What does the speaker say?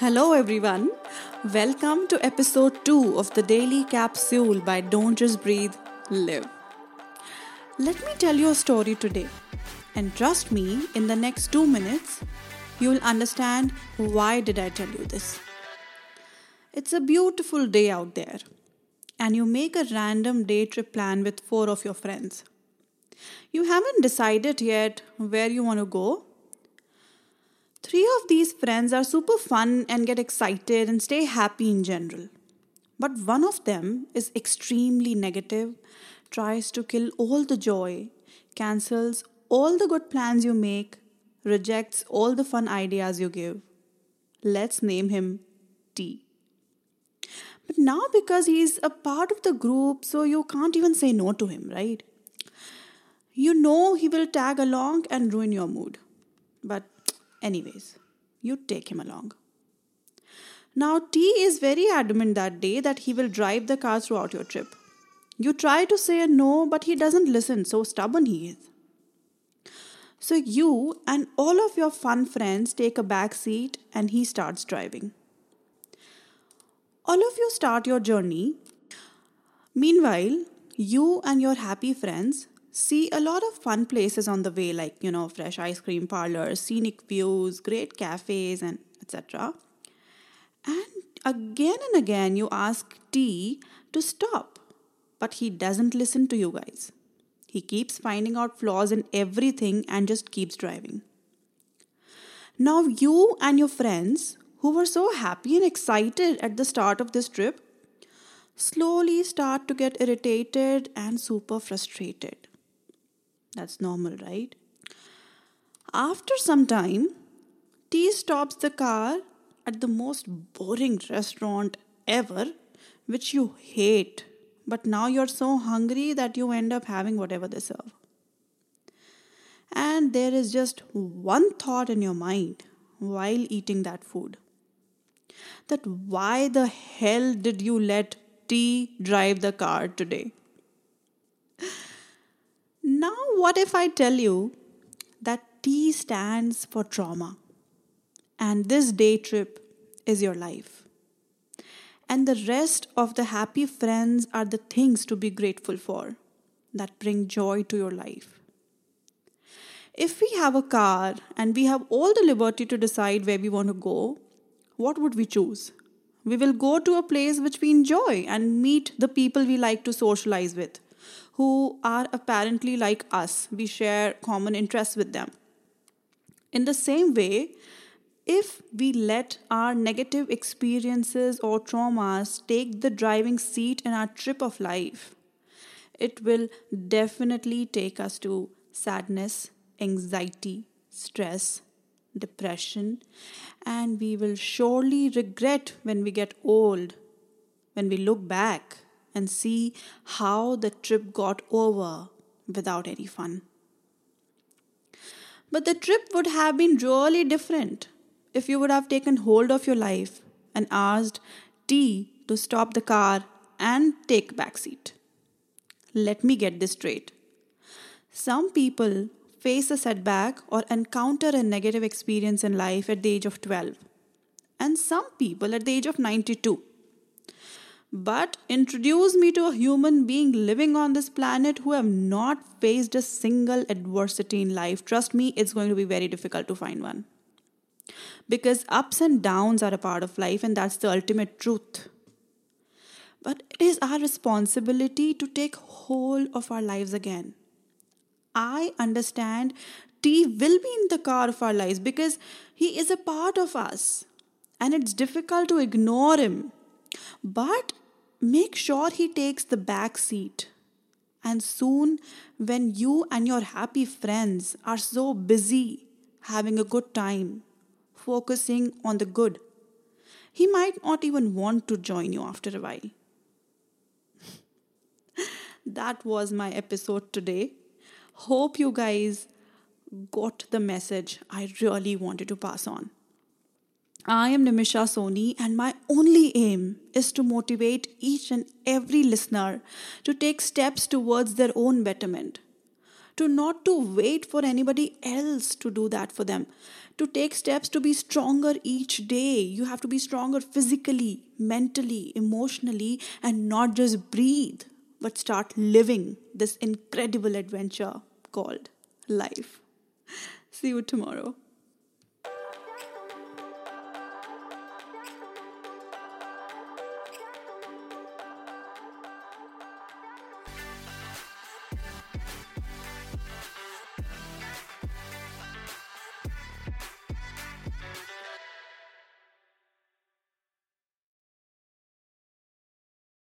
Hello, everyone. Welcome to episode 2 of the Daily Capsule by Don't Just Breathe, Live. Let me tell you a story today. And trust me, in the next 2 minutes, you will understand why did I tell you this. It's a beautiful day out there, and you make a random day trip plan with four of your friends. You haven't decided yet where you want to go. Three of these friends are super fun and get excited and stay happy in general. But one of them is extremely negative, tries to kill all the joy, cancels all the good plans you make, rejects all the fun ideas you give. Let's name him T. But now, because he's a part of the group, so you can't even say no to him, right? You know he will tag along and ruin your mood. But, anyways, you take him along. Now, T is very adamant that day that he will drive the car throughout your trip. You try to say no, but he doesn't listen, so stubborn he is. So, you and all of your fun friends take a back seat and he starts driving. All of you start your journey. Meanwhile, you and your happy friends see a lot of fun places on the way, like, you know, fresh ice cream parlors, scenic views, great cafes, and etc. And again and again, you ask T to stop, but he doesn't listen to you guys. He keeps finding out flaws in everything and just keeps driving. Now, you and your friends, who were so happy and excited at the start of this trip, slowly start to get irritated and super frustrated. That's normal, right? After some time, T stops the car at the most boring restaurant ever, which you hate, but now you're so hungry that you end up having whatever they serve. And there is just one thought in your mind while eating that food that why the hell did you let T drive the car today? Now, what if I tell you that T stands for trauma and this day trip is your life? And the rest of the happy friends are the things to be grateful for that bring joy to your life. If we have a car and we have all the liberty to decide where we want to go, what would we choose? We will go to a place which we enjoy and meet the people we like to socialize with who are apparently like us. We share common interests with them. In the same way, if we let our negative experiences or traumas take the driving seat in our trip of life, it will definitely take us to sadness, anxiety, stress, depression, and we will surely regret when we get old, when we look back and see how the trip got over without any fun. But the trip would have been really different if you would have taken hold of your life and asked T to stop the car and take back seat. Let me get this straight. Some people face a setback or encounter a negative experience in life at the age of 12, and some people at the age of 92 but introduce me to a human being living on this planet who have not faced a single adversity in life. Trust me, it's going to be very difficult to find one. Because ups and downs are a part of life, and that's the ultimate truth. But it is our responsibility to take hold of our lives again. I understand T will be in the car of our lives because he is a part of us, and it's difficult to ignore him. But make sure he takes the back seat. And soon, when you and your happy friends are so busy having a good time, focusing on the good, he might not even want to join you after a while. that was my episode today. Hope you guys got the message I really wanted to pass on. I am Nimisha Soni, and my only aim is to motivate each and every listener to take steps towards their own betterment, to not to wait for anybody else to do that for them to take steps to be stronger each day. You have to be stronger physically mentally emotionally and not just breathe but start living this incredible adventure called life. See you tomorrow